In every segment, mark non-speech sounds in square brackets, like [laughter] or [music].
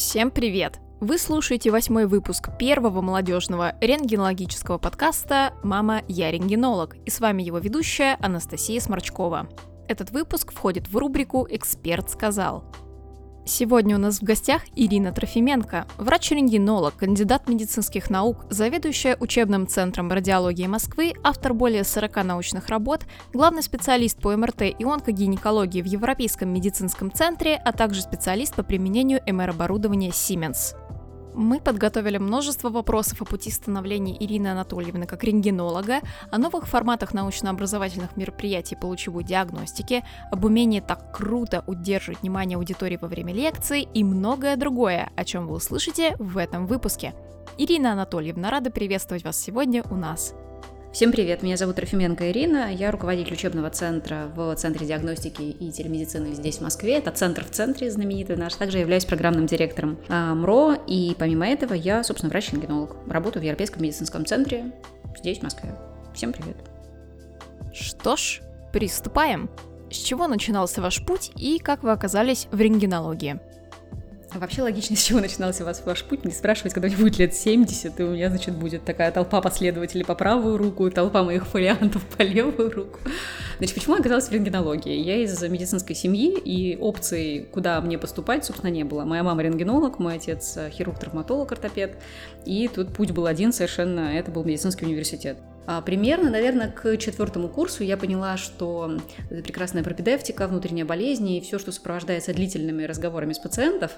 Всем привет! Вы слушаете восьмой выпуск первого молодежного рентгенологического подкаста «Мама, я рентгенолог» и с вами его ведущая Анастасия Сморчкова. Этот выпуск входит в рубрику «Эксперт сказал». Сегодня у нас в гостях Ирина Трофименко, врач-рентгенолог, кандидат медицинских наук, заведующая учебным центром радиологии Москвы, автор более 40 научных работ, главный специалист по МРТ и онкогинекологии в Европейском медицинском центре, а также специалист по применению МР-оборудования Siemens. Мы подготовили множество вопросов о пути становления Ирины Анатольевны как рентгенолога, о новых форматах научно-образовательных мероприятий по лучевой диагностике, об умении так круто удерживать внимание аудитории во время лекции и многое другое, о чем вы услышите в этом выпуске. Ирина Анатольевна, рада приветствовать вас сегодня у нас. Всем привет, меня зовут Трофименко Ирина, я руководитель учебного центра в Центре диагностики и телемедицины здесь, в Москве. Это центр в центре знаменитый наш. Также являюсь программным директором а, МРО, и помимо этого я, собственно, врач-рентгенолог. Работаю в Европейском медицинском центре здесь, в Москве. Всем привет. Что ж, приступаем. С чего начинался ваш путь и как вы оказались в рентгенологии? Вообще логично, с чего начинался у вас ваш путь, не спрашивать, когда мне будет лет 70, и у меня, значит, будет такая толпа последователей по правую руку, толпа моих фолиантов по левую руку. Значит, почему я оказалась в рентгенологии? Я из медицинской семьи, и опций, куда мне поступать, собственно, не было. Моя мама рентгенолог, мой отец хирург-травматолог, ортопед, и тут путь был один совершенно, это был медицинский университет. А, примерно, наверное, к четвертому курсу я поняла, что прекрасная пропедевтика, внутренняя болезнь и все, что сопровождается длительными разговорами с пациентов,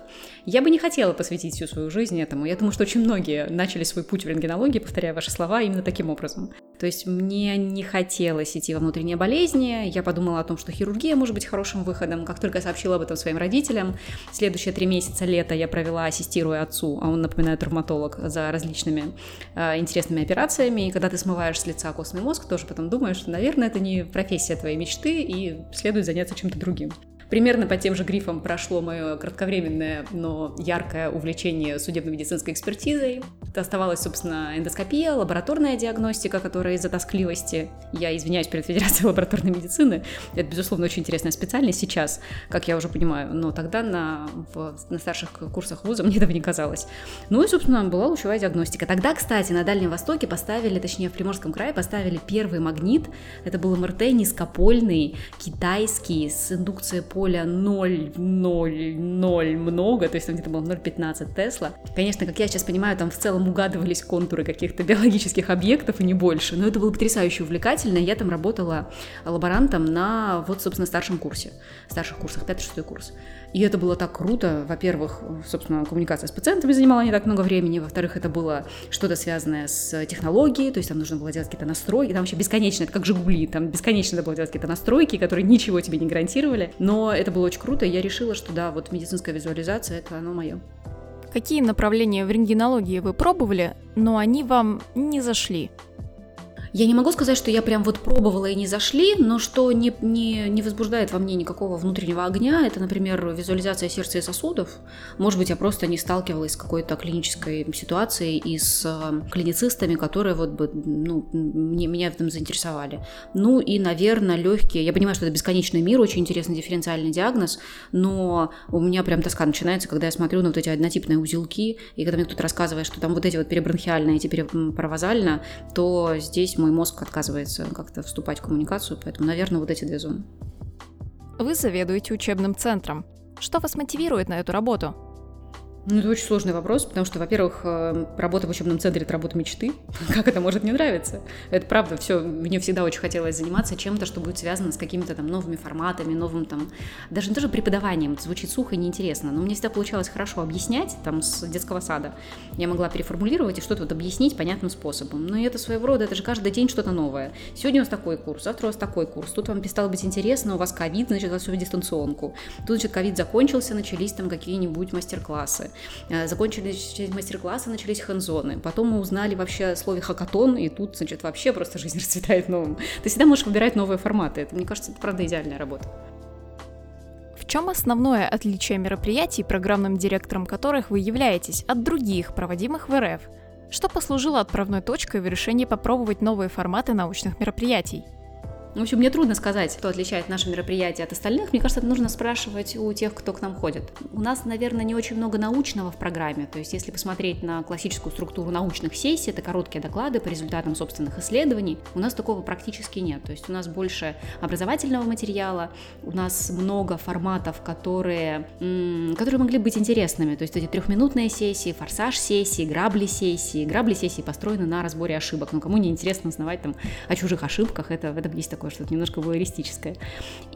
я бы не хотела посвятить всю свою жизнь этому. Я думаю, что очень многие начали свой путь в рентгенологии, повторяя ваши слова, именно таким образом. То есть мне не хотелось идти во внутренние болезни, я подумала о том, что хирургия может быть хорошим выходом. Как только сообщила об этом своим родителям, следующие три месяца лета я провела, ассистируя отцу, а он, напоминаю, травматолог, за различными э, интересными операциями. И когда ты смываешь с лица костный мозг, тоже потом думаешь, что, наверное, это не профессия твоей мечты, и следует заняться чем-то другим. Примерно по тем же грифам прошло мое кратковременное, но яркое увлечение судебно-медицинской экспертизой. Это оставалась, собственно, эндоскопия, лабораторная диагностика, которая из-за тоскливости, я извиняюсь перед Федерацией лабораторной медицины, это, безусловно, очень интересная специальность сейчас, как я уже понимаю, но тогда на, в, на старших курсах вуза мне этого не казалось. Ну и, собственно, была лучевая диагностика. Тогда, кстати, на Дальнем Востоке поставили, точнее, в Приморском крае поставили первый магнит, это был МРТ низкопольный, китайский, с индукцией по поля 0,0,0 много, то есть там где-то было 0,15 Тесла. Конечно, как я сейчас понимаю, там в целом угадывались контуры каких-то биологических объектов и не больше, но это было потрясающе увлекательно. Я там работала лаборантом на вот, собственно, старшем курсе, старших курсах, 5-6 курс. И это было так круто. Во-первых, собственно, коммуникация с пациентами занимала не так много времени. Во-вторых, это было что-то связанное с технологией, то есть там нужно было делать какие-то настройки. Там вообще бесконечно, это как Жигули, там бесконечно надо было делать какие-то настройки, которые ничего тебе не гарантировали. Но это было очень круто, и я решила, что да, вот медицинская визуализация, это оно мое. Какие направления в рентгенологии вы пробовали, но они вам не зашли? Я не могу сказать, что я прям вот пробовала и не зашли, но что не, не, не возбуждает во мне никакого внутреннего огня, это, например, визуализация сердца и сосудов. Может быть, я просто не сталкивалась с какой-то клинической ситуацией и с э, клиницистами, которые вот бы, ну, мне, меня в этом заинтересовали. Ну и, наверное, легкие. Я понимаю, что это бесконечный мир, очень интересный дифференциальный диагноз, но у меня прям тоска начинается, когда я смотрю на вот эти однотипные узелки, и когда мне кто-то рассказывает, что там вот эти вот перебронхиальные, эти перепаровазально, то здесь мой мозг отказывается как-то вступать в коммуникацию, поэтому, наверное, вот эти две зоны. Вы заведуете учебным центром. Что вас мотивирует на эту работу? Ну, это очень сложный вопрос, потому что, во-первых, э, работа в учебном центре – это работа мечты. [laughs] Как это может не нравиться? Это правда, все, мне всегда очень хотелось заниматься чем-то, что будет связано с какими-то там новыми форматами, новым там, даже даже преподаванием, это звучит сухо и неинтересно, но мне всегда получалось хорошо объяснять, там, с детского сада. Я могла переформулировать и что-то вот объяснить понятным способом. Но это своего рода, это же каждый день что-то новое. Сегодня у вас такой курс, завтра у вас такой курс, тут вам перестало быть интересно, у вас ковид, значит, у вас все дистанционку. Тут, значит, ковид закончился, начались там какие-нибудь мастер-классы. Э, закончились мастер-классы, начались хэнзоны. Потом мы узнали вообще о слове хакатон, и тут, значит, вообще просто жизнь [laughs] расцветает новым. Ты всегда можешь выбирать новые форматы. Это, мне кажется, это правда идеальная работа. В чем основное отличие мероприятий, программным директором которых вы являетесь, от других, проводимых в РФ? Что послужило отправной точкой в решении попробовать новые форматы научных мероприятий? В общем, мне трудно сказать, что отличает наше мероприятие от остальных. Мне кажется, это нужно спрашивать у тех, кто к нам ходит. У нас, наверное, не очень много научного в программе. То есть, если посмотреть на классическую структуру научных сессий, это короткие доклады по результатам собственных исследований, у нас такого практически нет. То есть, у нас больше образовательного материала, у нас много форматов, которые, которые могли быть интересными. То есть, эти трехминутные сессии, форсаж сессии, грабли сессии. Грабли сессии построены на разборе ошибок. Но кому не интересно узнавать там о чужих ошибках, это в этом есть такой такое что-то немножко воеристическое.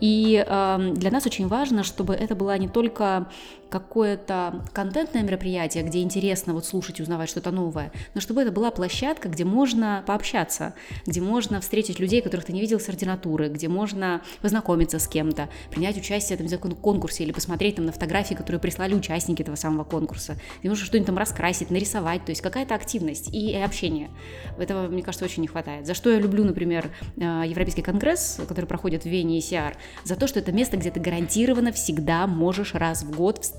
И э, для нас очень важно, чтобы это была не только какое-то контентное мероприятие, где интересно вот слушать и узнавать что-то новое, но чтобы это была площадка, где можно пообщаться, где можно встретить людей, которых ты не видел с ординатуры, где можно познакомиться с кем-то, принять участие там, в конкурсе или посмотреть там на фотографии, которые прислали участники этого самого конкурса, где можно что-нибудь там раскрасить, нарисовать, то есть какая-то активность и, и общение. Этого, мне кажется, очень не хватает. За что я люблю, например, э, Европейский конгресс, который проходит в Вене и Сиар, за то, что это место, где ты гарантированно всегда можешь раз в год встретить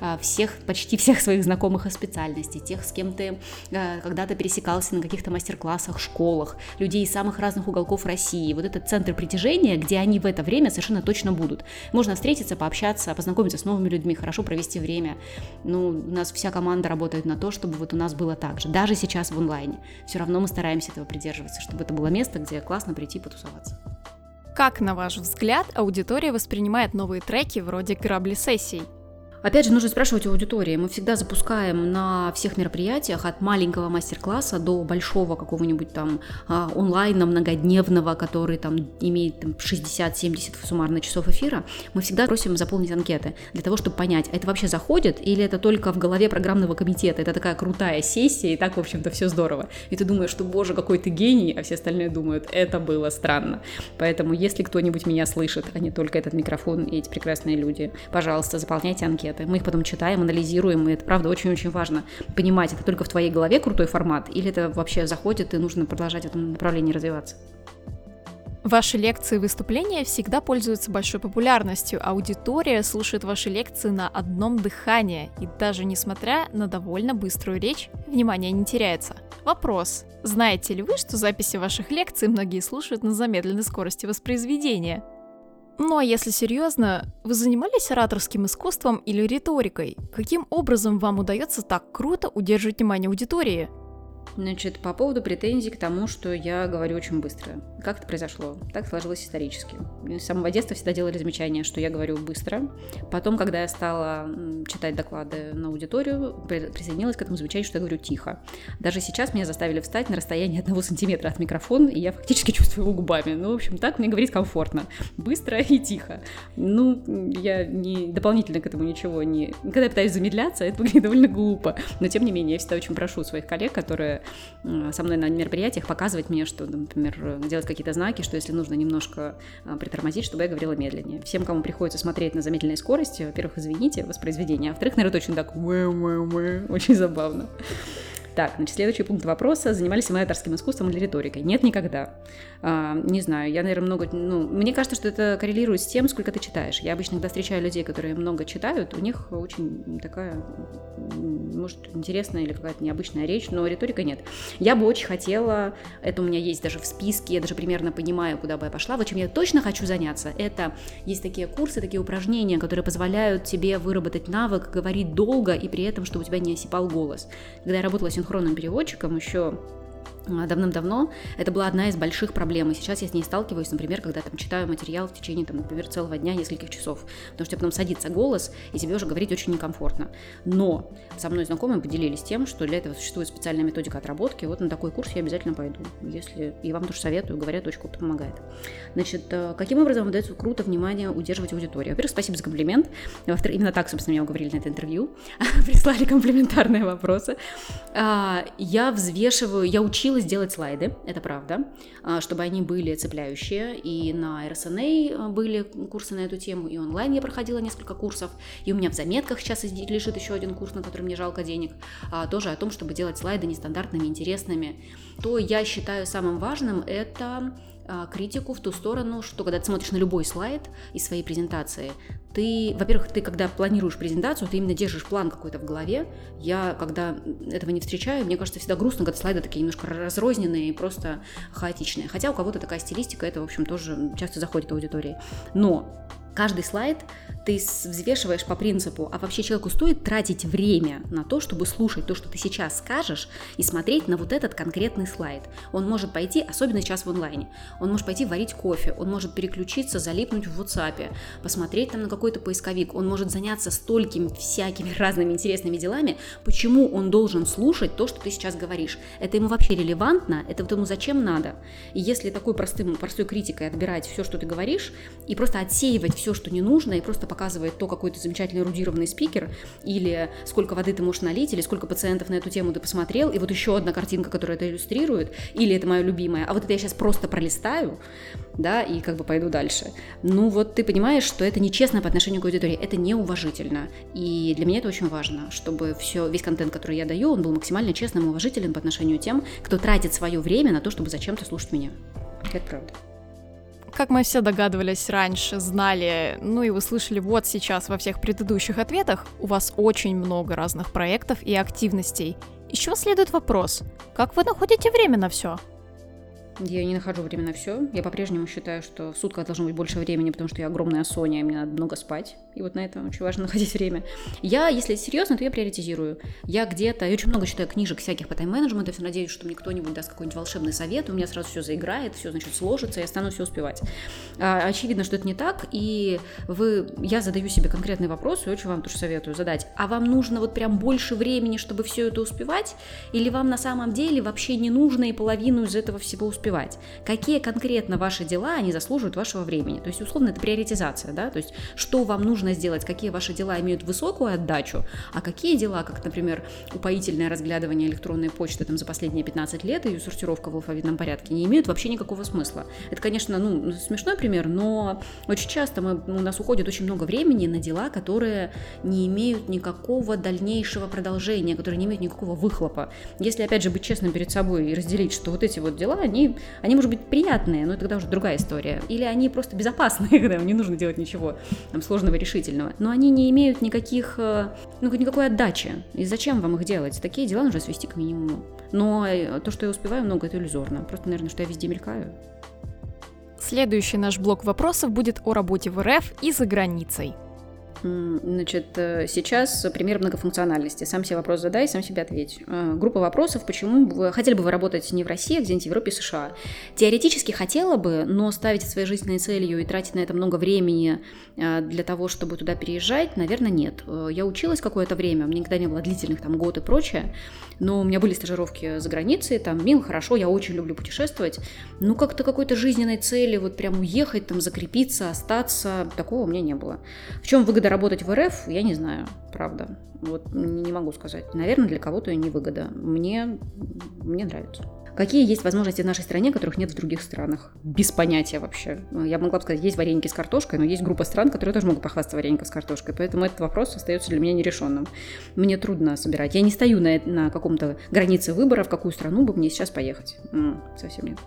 а, всех, почти всех своих знакомых и специальностей, тех, с кем ты а, когда-то пересекался на каких-то мастер-классах, школах, людей из самых разных уголков России. Вот этот центр притяжения, где они в это время совершенно точно будут. Можно встретиться, пообщаться, познакомиться с новыми людьми, хорошо провести время. Ну, у нас вся команда работает на то, чтобы вот у нас было так же. Даже сейчас в онлайне. Все равно мы стараемся этого придерживаться, чтобы это было место, где классно прийти потусоваться тусоваться. Как, на ваш взгляд, аудитория воспринимает новые треки вроде грабли сессий? Опять же, нужно спрашивать у аудитории. Мы всегда запускаем на всех мероприятиях от маленького мастер-класса до большого какого-нибудь там а, онлайна многодневного, который там имеет там, 60-70 суммарно часов эфира. Мы всегда просим заполнить анкеты для того, чтобы понять, это вообще заходит или это только в голове программного комитета. Это такая крутая сессия, и так, в общем-то, все здорово. И ты думаешь, что, боже, какой ты гений, а все остальные думают, это было странно. Поэтому, если кто-нибудь меня слышит, а не только этот микрофон и эти прекрасные люди, пожалуйста, заполняйте анкеты ответы. Мы их потом читаем, анализируем, и это, правда, очень-очень важно понимать, это только в твоей голове крутой формат, или это вообще заходит, и нужно продолжать в этом направлении развиваться. Ваши лекции и выступления всегда пользуются большой популярностью. Аудитория слушает ваши лекции на одном дыхании, и даже несмотря на довольно быструю речь, внимание не теряется. Вопрос. Знаете ли вы, что записи ваших лекций многие слушают на замедленной скорости воспроизведения? Ну а если серьезно, вы занимались ораторским искусством или риторикой? Каким образом вам удается так круто удерживать внимание аудитории? Значит, по поводу претензий к тому, что я говорю очень быстро. Как это произошло? Так сложилось исторически. С самого детства всегда делали замечание, что я говорю быстро. Потом, когда я стала читать доклады на аудиторию, присоединилась к этому замечанию, что я говорю тихо. Даже сейчас меня заставили встать на расстоянии одного сантиметра от микрофона, и я фактически [laughs] чувствую его губами. Ну, в общем, так мне говорить комфортно. Быстро и тихо. Ну, я не дополнительно к этому ничего не... Когда я пытаюсь замедляться, это выглядит довольно глупо. Но, тем не менее, я всегда очень прошу своих коллег, которые со мной на мероприятиях показывать мне, что, например, делать какие-то знаки, что если нужно немножко а, притормозить, чтобы я говорила медленнее. Всем, кому приходится смотреть на замедленной скорости, во-первых, извините, воспроизведение, а во-вторых, наверное, точно так очень забавно. Так, значит, следующий пункт вопроса. Занимались ли мы авторским искусством или риторикой? Нет, никогда. А, не знаю, я, наверное, много... Ну, мне кажется, что это коррелирует с тем, сколько ты читаешь. Я обычно, когда встречаю людей, которые много читают, у них очень такая, может, интересная или какая-то необычная речь, но риторика нет. Я бы очень хотела, это у меня есть даже в списке, я даже примерно понимаю, куда бы я пошла, вот чем я точно хочу заняться, это есть такие курсы, такие упражнения, которые позволяют тебе выработать навык говорить долго и при этом, чтобы у тебя не осипал голос. Когда я работала синхронным переводчиком еще давным-давно это была одна из больших проблем, и сейчас я с ней сталкиваюсь, например, когда там читаю материал в течение, там, например, целого дня, нескольких часов, потому что потом садится голос, и тебе уже говорить очень некомфортно. Но со мной знакомые поделились тем, что для этого существует специальная методика отработки, вот на такой курс я обязательно пойду, если, и вам тоже советую, говорят, очень круто помогает. Значит, э, каким образом удается круто внимание удерживать аудиторию? Во-первых, спасибо за комплимент, во-вторых, именно так, собственно, меня уговорили на это интервью, [laughs] прислали комплиментарные вопросы. А, я взвешиваю, я учила училась делать слайды, это правда, а, чтобы они были цепляющие. И на RSNA а, были курсы на эту тему, и онлайн я проходила несколько курсов. И у меня в заметках сейчас лежит еще один курс, на который мне жалко денег, а, тоже о том, чтобы делать слайды нестандартными, интересными. То я считаю самым важным это критику в ту сторону, что когда ты смотришь на любой слайд из своей презентации, ты, во-первых, ты когда планируешь презентацию, ты именно держишь план какой-то в голове. Я, когда этого не встречаю, мне кажется, всегда грустно, когда слайды такие немножко разрозненные и просто хаотичные. Хотя у кого-то такая стилистика, это, в общем, тоже часто заходит аудитории. Но каждый слайд ты взвешиваешь по принципу, а вообще человеку стоит тратить время на то, чтобы слушать то, что ты сейчас скажешь, и смотреть на вот этот конкретный слайд. Он может пойти, особенно сейчас в онлайне, он может пойти варить кофе, он может переключиться, залипнуть в WhatsApp, посмотреть там на какой-то поисковик, он может заняться столькими всякими [laughs] разными интересными делами, почему он должен слушать то, что ты сейчас говоришь. Это ему вообще релевантно, это вот ему зачем надо. И если такой простым, простой критикой отбирать все, что ты говоришь, и просто отсеивать все, что не нужно, и просто показывает то, какой ты замечательный эрудированный спикер, или сколько воды ты можешь налить, или сколько пациентов на эту тему ты посмотрел, и вот еще одна картинка, которая это иллюстрирует, или это мое любимое, а вот это я сейчас просто пролистаю, да, и как бы пойду дальше. Ну вот ты понимаешь, что это нечестно по отношению к аудитории, это неуважительно. И для меня это очень важно, чтобы все, весь контент, который я даю, он был максимально честным и уважительным по отношению к тем, кто тратит свое время на то, чтобы зачем-то слушать меня. Это правда. Как мы все догадывались раньше, знали, ну и вы слышали вот сейчас во всех предыдущих ответах, у вас очень много разных проектов и активностей. Еще следует вопрос, как вы находите время на все? Я не нахожу время на все. Я по-прежнему считаю, что в сутках должно быть больше времени, потому что я огромная Соня, и мне надо много спать. И вот на это очень важно [laughs] находить время. Я, если серьезно, то я приоритизирую. Я где-то, я очень много читаю книжек всяких по тайм-менеджменту, все надеюсь, что мне кто-нибудь даст какой-нибудь волшебный совет, у меня сразу все заиграет, все, значит, сложится, я стану все успевать. А, очевидно, что это не так, и вы, я задаю себе конкретный вопрос, и очень вам тоже советую задать. А вам нужно вот прям больше времени, чтобы все это успевать? Или вам на самом деле вообще не нужно и половину из этого всего успевать? Успевать. Какие конкретно ваши дела, они заслуживают вашего времени. То есть, условно, это приоритизация, да, то есть, что вам нужно сделать, какие ваши дела имеют высокую отдачу, а какие дела, как, например, упоительное разглядывание электронной почты там за последние 15 лет и ее сортировка в алфавитном порядке, не имеют вообще никакого смысла. Это, конечно, ну, смешной пример, но очень часто мы, у нас уходит очень много времени на дела, которые не имеют никакого дальнейшего продолжения, которые не имеют никакого выхлопа. Если, опять же, быть честным перед собой и разделить, что вот эти вот дела, они они, может быть, приятные, но тогда уже другая история. Или они просто безопасные, [laughs] когда не нужно делать ничего там, сложного, решительного. Но они не имеют никаких, э, ну, никакой отдачи. И зачем вам их делать? Такие дела нужно свести к минимуму. Но э, то, что я успеваю много, это иллюзорно. Просто, наверное, что я везде мелькаю. Следующий наш блок вопросов будет о работе в РФ и за границей. Значит, э, сейчас пример многофункциональности. Сам себе вопрос задай, сам себе ответь. Э, группа вопросов, почему вы, хотели бы вы работать не в России, а где-нибудь в Европе и США? Теоретически хотела бы, но ставить своей жизненной целью и тратить на это много времени э, для того, чтобы туда переезжать, наверное, нет. Я училась какое-то время, у меня никогда не было длительных там год и прочее, но у меня были стажировки за границей, там мило, хорошо, я очень люблю путешествовать, ну как-то какой-то жизненной цели, вот прям уехать, там закрепиться, остаться, такого у меня не было. В чем выгода работать в РФ, я не знаю, правда. Вот не могу сказать. Наверное, для кого-то и не выгода. Мне, мне нравится. Какие есть возможности в нашей стране, которых нет в других странах? Без понятия вообще. Я могла бы сказать, есть вареники с картошкой, но есть группа стран, которые тоже могут похвастаться вареником с картошкой. Поэтому этот вопрос остается для меня нерешенным. Мне трудно собирать. Я не стою на, на каком-то границе выбора, в какую страну бы мне сейчас поехать. Совсем нет.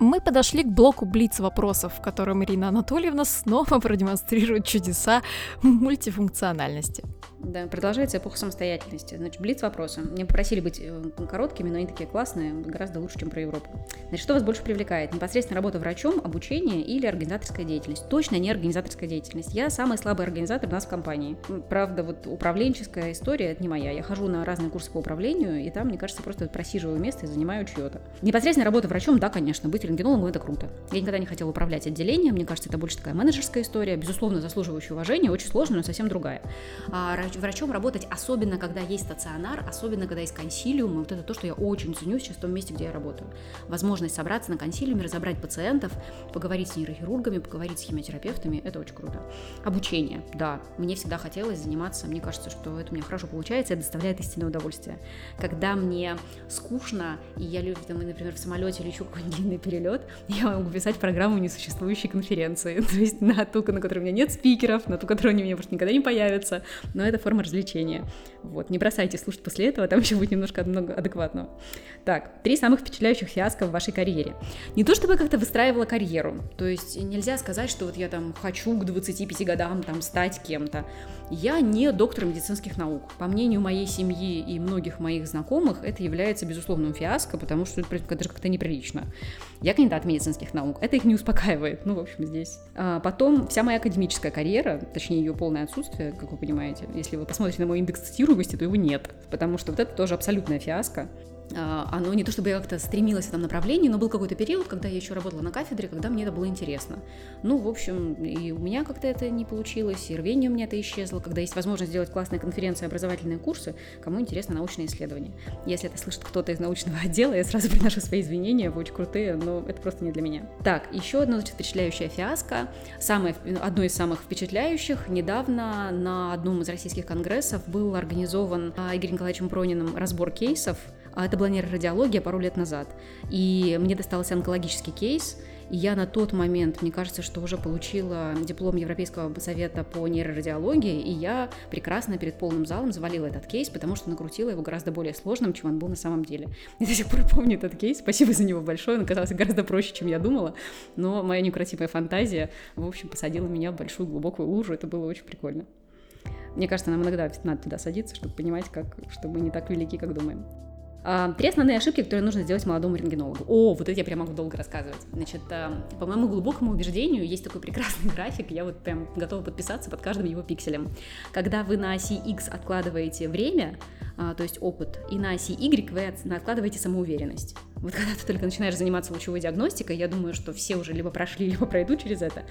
Мы подошли к блоку Блиц вопросов, в котором Ирина Анатольевна снова [laughs] продемонстрирует чудеса мультифункциональности. Да, продолжается эпоха самостоятельности. Значит, блиц вопросы. Мне попросили быть э, короткими, но они такие классные, гораздо лучше, чем про Европу. Значит, что вас больше привлекает? Непосредственно работа врачом, обучение или организаторская деятельность? Точно не организаторская деятельность. Я самый слабый организатор у нас в компании. Правда, вот управленческая история, это не моя. Я хожу на разные курсы по управлению, и там, мне кажется, просто просиживаю место и занимаю чье-то. Непосредственно работа врачом, да, конечно, быть рентгенологом это круто. Я никогда не хотела управлять отделением, мне кажется, это больше такая менеджерская история, безусловно, заслуживающая уважения, очень сложная, но совсем другая. А врачом работать, особенно когда есть стационар, особенно когда есть консилиум, вот это то, что я очень ценю сейчас в том месте, где я работаю. Возможность собраться на консилиуме, разобрать пациентов, поговорить с нейрохирургами, поговорить с химиотерапевтами, это очень круто. Обучение, да, мне всегда хотелось заниматься, мне кажется, что это у меня хорошо получается, это доставляет истинное удовольствие. Когда мне скучно, и я, например, в самолете лечу какой-нибудь длинный перелет, перелет, [laughs] я могу писать программу несуществующей конференции, [laughs] то есть на ту, на которой у меня нет спикеров, на ту, которая у меня может никогда не появится, но это форма развлечения. Вот, не бросайте слушать после этого, там [laughs] еще будет немножко много адекватного. Так, три самых впечатляющих фиаско в вашей карьере. Не то чтобы как-то выстраивала карьеру, то есть нельзя сказать, что вот я там хочу к 25 годам там стать кем-то. Я не доктор медицинских наук. По мнению моей семьи и многих моих знакомых, это является безусловным фиаско, потому что это даже как-то неприлично. Я кандидат медицинских наук. Это их не успокаивает. Ну, в общем, здесь. А потом вся моя академическая карьера, точнее, ее полное отсутствие, как вы понимаете, если вы посмотрите на мой индекс цитируемости, то его нет. Потому что вот это тоже абсолютная фиаско. А, оно не то чтобы я как-то стремилась в этом направлении, но был какой-то период, когда я еще работала на кафедре, когда мне это было интересно. Ну, в общем, и у меня как-то это не получилось, и рвение у меня это исчезло, когда есть возможность сделать классные конференции, образовательные курсы, кому интересно научные исследования. Если это слышит кто-то из научного [laughs] отдела, я сразу приношу свои извинения, вы очень крутые, но это просто не для меня. Так, еще одно значит, впечатляющее фиаско, самое, одно из самых впечатляющих, недавно на одном из российских конгрессов был организован а, Игорем Николаевичем Прониным разбор кейсов это была нейрорадиология пару лет назад. И мне достался онкологический кейс, и я на тот момент, мне кажется, что уже получила диплом Европейского совета по нейрорадиологии, и я прекрасно перед полным залом завалила этот кейс, потому что накрутила его гораздо более сложным, чем он был на самом деле. Я до сих пор помню этот кейс, спасибо за него большое, он оказался гораздо проще, чем я думала, но моя неукротимая фантазия, в общем, посадила меня в большую глубокую лужу, это было очень прикольно. Мне кажется, нам иногда надо туда садиться, чтобы понимать, как, что мы не так велики, как думаем. А, три основные ошибки, которые нужно сделать молодому рентгенологу. О, вот это я прям могу долго рассказывать. Значит, а, по моему глубокому убеждению, есть такой прекрасный [laughs] график, я вот прям готова подписаться под каждым его пикселем. Когда вы на оси X откладываете время, а, то есть опыт, и на оси Y вы откладываете самоуверенность. Вот когда ты только начинаешь заниматься лучевой диагностикой, я думаю, что все уже либо прошли, [laughs] либо пройдут через это,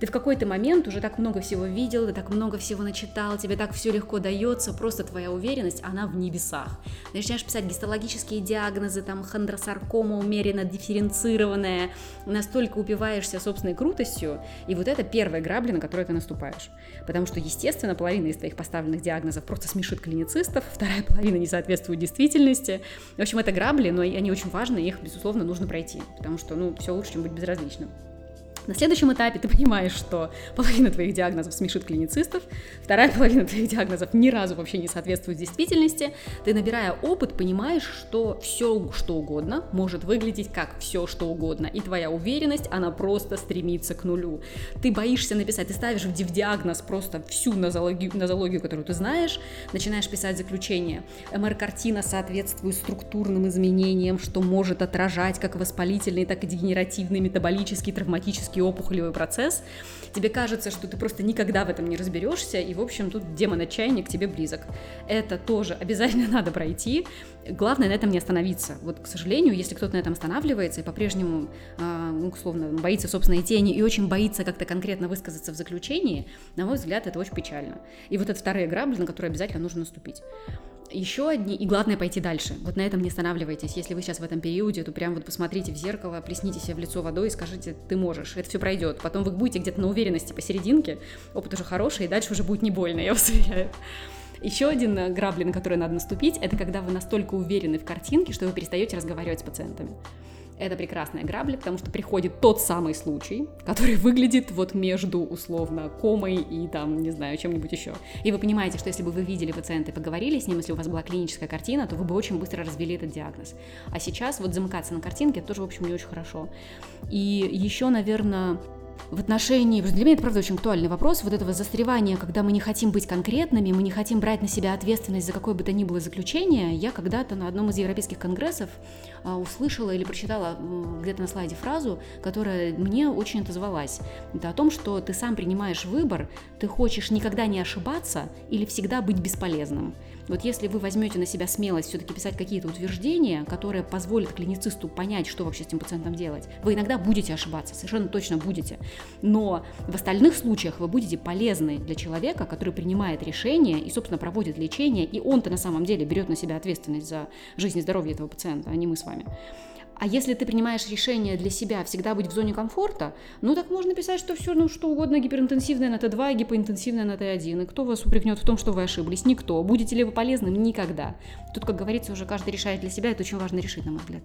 ты в какой-то момент уже так много всего видел, ты так много всего начитал, тебе так все легко дается, просто твоя уверенность, она в небесах. Начинаешь писать гистологические диагнозы, там хондросаркома умеренно дифференцированная, настолько упиваешься собственной крутостью, и вот это первая грабля, на которую ты наступаешь. Потому что, естественно, половина из твоих поставленных диагнозов просто смешит клиницистов, вторая половина не соответствует действительности. В общем, это грабли, но они очень важны, их, безусловно, нужно пройти, потому что, ну, все лучше, чем быть безразличным. На следующем этапе ты понимаешь, что половина твоих диагнозов смешит клиницистов, вторая половина твоих диагнозов ни разу вообще не соответствует действительности. Ты, набирая опыт, понимаешь, что все, что угодно, может выглядеть как все, что угодно. И твоя уверенность, она просто стремится к нулю. Ты боишься написать, ты ставишь в диагноз просто всю нозологию, нозологию, которую ты знаешь, начинаешь писать заключение. МР-картина соответствует структурным изменениям, что может отражать как воспалительный, так и дегенеративный, метаболический, травматический хронический опухолевый процесс, тебе кажется, что ты просто никогда в этом не разберешься, и, в общем, тут демон отчаяния к тебе близок. Это тоже обязательно [laughs] надо пройти. Главное на этом не остановиться. Вот, к сожалению, если кто-то на этом останавливается и по-прежнему, э, ну, условно, боится собственной тени и очень боится как-то конкретно высказаться в заключении, на мой взгляд, это очень печально. И вот это вторые грабли, на которые обязательно нужно наступить еще одни, и главное пойти дальше. Вот на этом не останавливайтесь. Если вы сейчас в этом периоде, то прям вот посмотрите в зеркало, плесните себе в лицо водой и скажите, ты можешь, это все пройдет. Потом вы будете где-то на уверенности посерединке, опыт уже хороший, и дальше уже будет не больно, я вас [laughs] уверяю. Еще один э, грабли, на который надо наступить, это когда вы настолько уверены в картинке, что вы перестаете разговаривать с пациентами это прекрасная грабля, потому что приходит тот самый случай, который выглядит вот между, условно, комой и там, не знаю, чем-нибудь еще. И вы понимаете, что если бы вы видели пациента и поговорили с ним, если у вас была клиническая картина, то вы бы очень быстро развели этот диагноз. А сейчас вот замыкаться на картинке, это тоже, в общем, не очень хорошо. И еще, наверное, в отношении, для меня это, правда, очень актуальный вопрос, вот этого застревания, когда мы не хотим быть конкретными, мы не хотим брать на себя ответственность за какое бы то ни было заключение. Я когда-то на одном из европейских конгрессов а, услышала или прочитала где-то на слайде фразу, которая мне очень отозвалась. Это о том, что ты сам принимаешь выбор, ты хочешь никогда не ошибаться или всегда быть бесполезным. Вот если вы возьмете на себя смелость все-таки писать какие-то утверждения, которые позволят клиницисту понять, что вообще с этим пациентом делать, вы иногда будете ошибаться, совершенно точно будете. Но в остальных случаях вы будете полезны для человека, который принимает решение и, собственно, проводит лечение, и он-то на самом деле берет на себя ответственность за жизнь и здоровье этого пациента, а не мы с вами. А если ты принимаешь решение для себя всегда быть в зоне комфорта, ну так можно писать, что все, ну что угодно, гиперинтенсивное на Т2, гипоинтенсивное на Т1. И кто вас упрекнет в том, что вы ошиблись? Никто. Будете ли вы полезным? Никогда. Тут, как говорится, уже каждый решает для себя, это очень важно решить, на мой взгляд.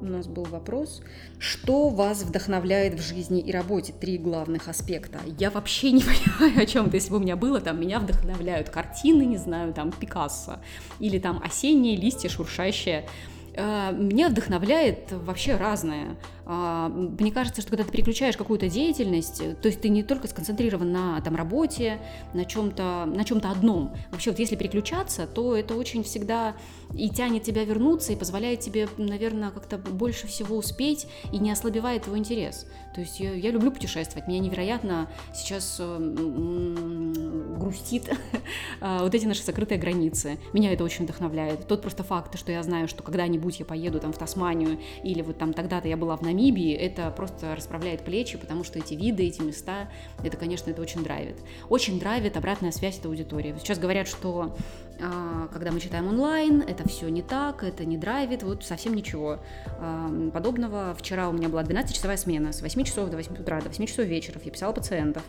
у нас был вопрос. Что вас вдохновляет в жизни и работе? Три главных аспекта. Я вообще не [laughs] понимаю, о чем-то. Если бы у меня было, там, меня вдохновляют картины, не знаю, там, Пикассо. Или там осенние листья шуршащие. Э, меня вдохновляет вообще разное. А, мне кажется, что когда ты переключаешь какую-то деятельность, то есть ты не только сконцентрирован на там, работе, на чем-то на чем-то одном. Вообще, вот если переключаться, то это очень всегда и тянет тебя вернуться, и позволяет тебе, наверное, как-то больше всего успеть, и не ослабевает твой интерес. То есть я, я люблю путешествовать, меня невероятно сейчас э, грустит [laughs] вот эти наши закрытые границы. Меня это очень вдохновляет. Тот просто факт, что я знаю, что когда-нибудь я поеду там в Тасманию, или вот там тогда-то я была в Намибии, это просто расправляет плечи, потому что эти виды, эти места, это, конечно, это очень драйвит. Очень драйвит обратная связь от аудитории. Сейчас говорят, что а, когда мы читаем онлайн, это все не так, это не драйвит, вот совсем ничего а, подобного. Вчера у меня была 12-часовая смена с 8 часов до 8 утра, до 8 часов вечера, я писала пациентов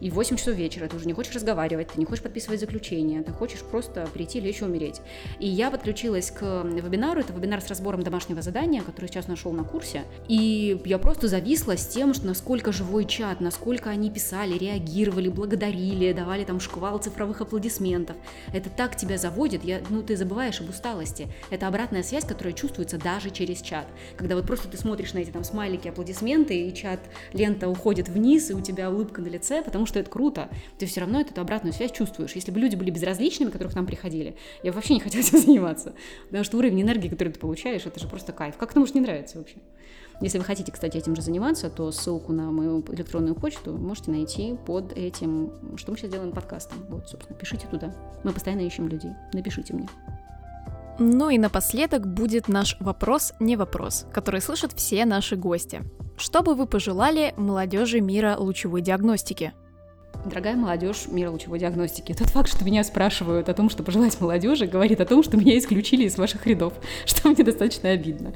и в 8 часов вечера ты уже не хочешь разговаривать, ты не хочешь подписывать заключение, ты хочешь просто прийти, лечь и умереть. И я подключилась к вебинару, это вебинар с разбором домашнего задания, который сейчас нашел на курсе, и я просто зависла с тем, что насколько живой чат, насколько они писали, реагировали, благодарили, давали там шквал цифровых аплодисментов. Это так тебя заводит, я, ну ты забываешь об усталости. Это обратная связь, которая чувствуется даже через чат. Когда вот просто ты смотришь на эти там смайлики, аплодисменты, и чат, лента уходит вниз, и у тебя улыбка на лице, потому что это круто, ты все равно эту обратную связь чувствуешь. Если бы люди были безразличными, которые к нам приходили, я бы вообще не хотела [laughs] этим заниматься. Потому что уровень энергии, который ты получаешь, это же просто кайф. Как это может не нравиться вообще? Если вы хотите, кстати, этим же заниматься, то ссылку на мою электронную почту можете найти под этим, что мы сейчас делаем подкастом. Вот, собственно, пишите туда. Мы постоянно ищем людей. Напишите мне. Ну и напоследок будет наш вопрос не вопрос, который слышат все наши гости. Что бы вы пожелали молодежи мира лучевой диагностики? Дорогая молодежь мира лучевой диагностики, тот факт, что меня спрашивают о том, что пожелать молодежи, говорит о том, что меня исключили из ваших рядов, [laughs] что мне достаточно обидно.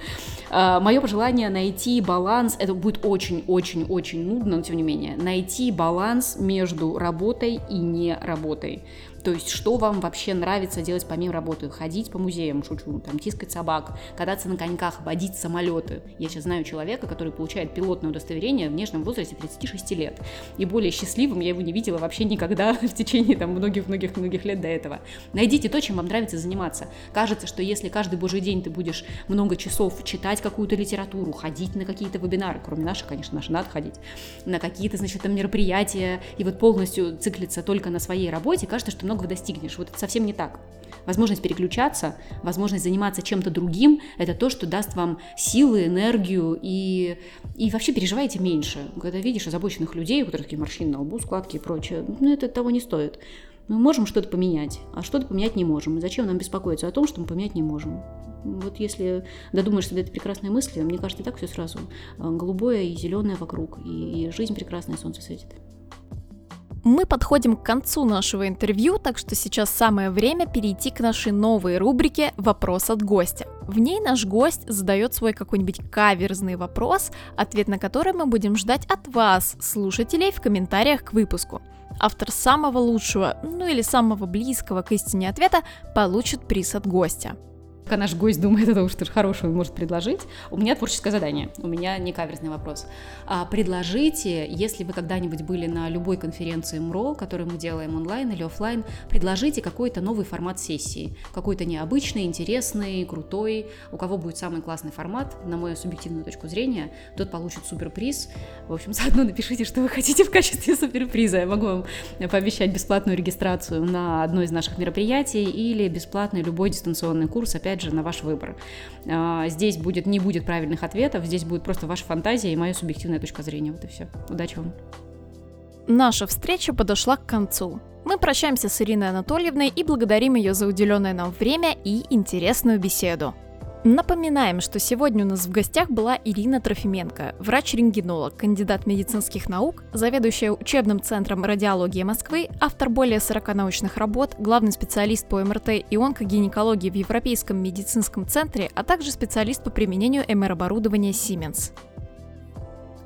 А, Мое пожелание найти баланс, это будет очень-очень-очень нудно, но тем не менее, найти баланс между работой и не работой. То есть, что вам вообще нравится делать помимо работы? Ходить по музеям, шучу, там, тискать собак, кататься на коньках, водить самолеты. Я сейчас знаю человека, который получает пилотное удостоверение в нежном возрасте 36 лет. И более счастливым я его не видела вообще никогда [laughs] в течение там многих-многих-многих лет до этого. Найдите то, чем вам нравится заниматься. Кажется, что если каждый божий день ты будешь много часов читать какую-то литературу, ходить на какие-то вебинары, кроме наших, конечно, наши надо ходить, на какие-то, значит, там мероприятия, и вот полностью циклиться только на своей работе, кажется, что многого достигнешь. Вот это совсем не так. Возможность переключаться, возможность заниматься чем-то другим – это то, что даст вам силы, энергию и, и вообще переживаете меньше. Когда видишь озабоченных людей, у которых такие морщины на лбу, складки и прочее, ну это того не стоит. Мы можем что-то поменять, а что-то поменять не можем. И зачем нам беспокоиться о том, что мы поменять не можем? Вот если додумаешься до этой прекрасной мысли, мне кажется, и так все сразу голубое и зеленое вокруг, и, и жизнь прекрасная, солнце светит. Мы подходим к концу нашего интервью, так что сейчас самое время перейти к нашей новой рубрике «Вопрос от гостя». В ней наш гость задает свой какой-нибудь каверзный вопрос, ответ на который мы будем ждать от вас, слушателей, в комментариях к выпуску. Автор самого лучшего, ну или самого близкого к истине ответа получит приз от гостя пока наш гость думает о том, что хорошего может предложить, у меня творческое задание, у меня не каверзный вопрос. А предложите, если вы когда-нибудь были на любой конференции МРО, которую мы делаем онлайн или офлайн, предложите какой-то новый формат сессии, какой-то необычный, интересный, крутой, у кого будет самый классный формат, на мою субъективную точку зрения, тот получит суперприз. В общем, [laughs] заодно напишите, что вы хотите в качестве суперприза. Я могу вам пообещать бесплатную регистрацию на одно из наших мероприятий или бесплатный любой дистанционный курс, опять опять же, на ваш выбор. А, здесь будет, не будет правильных ответов, здесь будет просто ваша фантазия и моя субъективная точка зрения. Вот и все. Удачи вам. Наша встреча подошла к концу. Мы прощаемся с Ириной Анатольевной и благодарим ее за уделенное нам время и интересную беседу. Напоминаем, что сегодня у нас в гостях была Ирина Трофименко, врач-рентгенолог, кандидат медицинских наук, заведующая учебным центром радиологии Москвы, автор более 40 научных работ, главный специалист по МРТ и онкогинекологии в Европейском медицинском центре, а также специалист по применению МР-оборудования Siemens.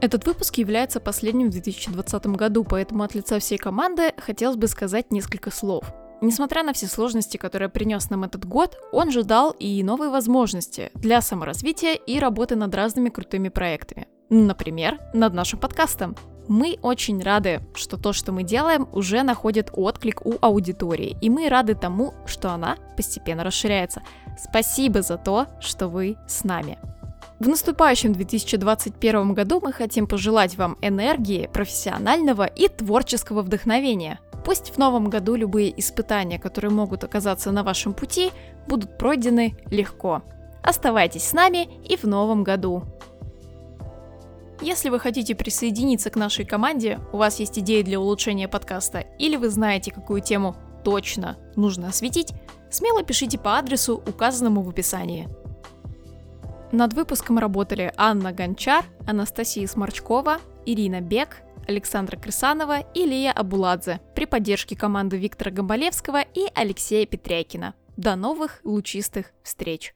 Этот выпуск является последним в 2020 году, поэтому от лица всей команды хотелось бы сказать несколько слов – Несмотря на все сложности, которые принес нам этот год, он же дал и новые возможности для саморазвития и работы над разными крутыми проектами. Например, над нашим подкастом. Мы очень рады, что то, что мы делаем, уже находит отклик у аудитории, и мы рады тому, что она постепенно расширяется. Спасибо за то, что вы с нами. В наступающем 2021 году мы хотим пожелать вам энергии, профессионального и творческого вдохновения. Пусть в новом году любые испытания, которые могут оказаться на вашем пути, будут пройдены легко. Оставайтесь с нами и в новом году. Если вы хотите присоединиться к нашей команде, у вас есть идеи для улучшения подкаста, или вы знаете, какую тему точно нужно осветить, смело пишите по адресу, указанному в описании. Над выпуском работали Анна Гончар, Анастасия Сморчкова, Ирина Бек, Александра Крысанова и Лия Абуладзе при поддержке команды Виктора Гамбалевского и Алексея Петрякина. До новых лучистых встреч!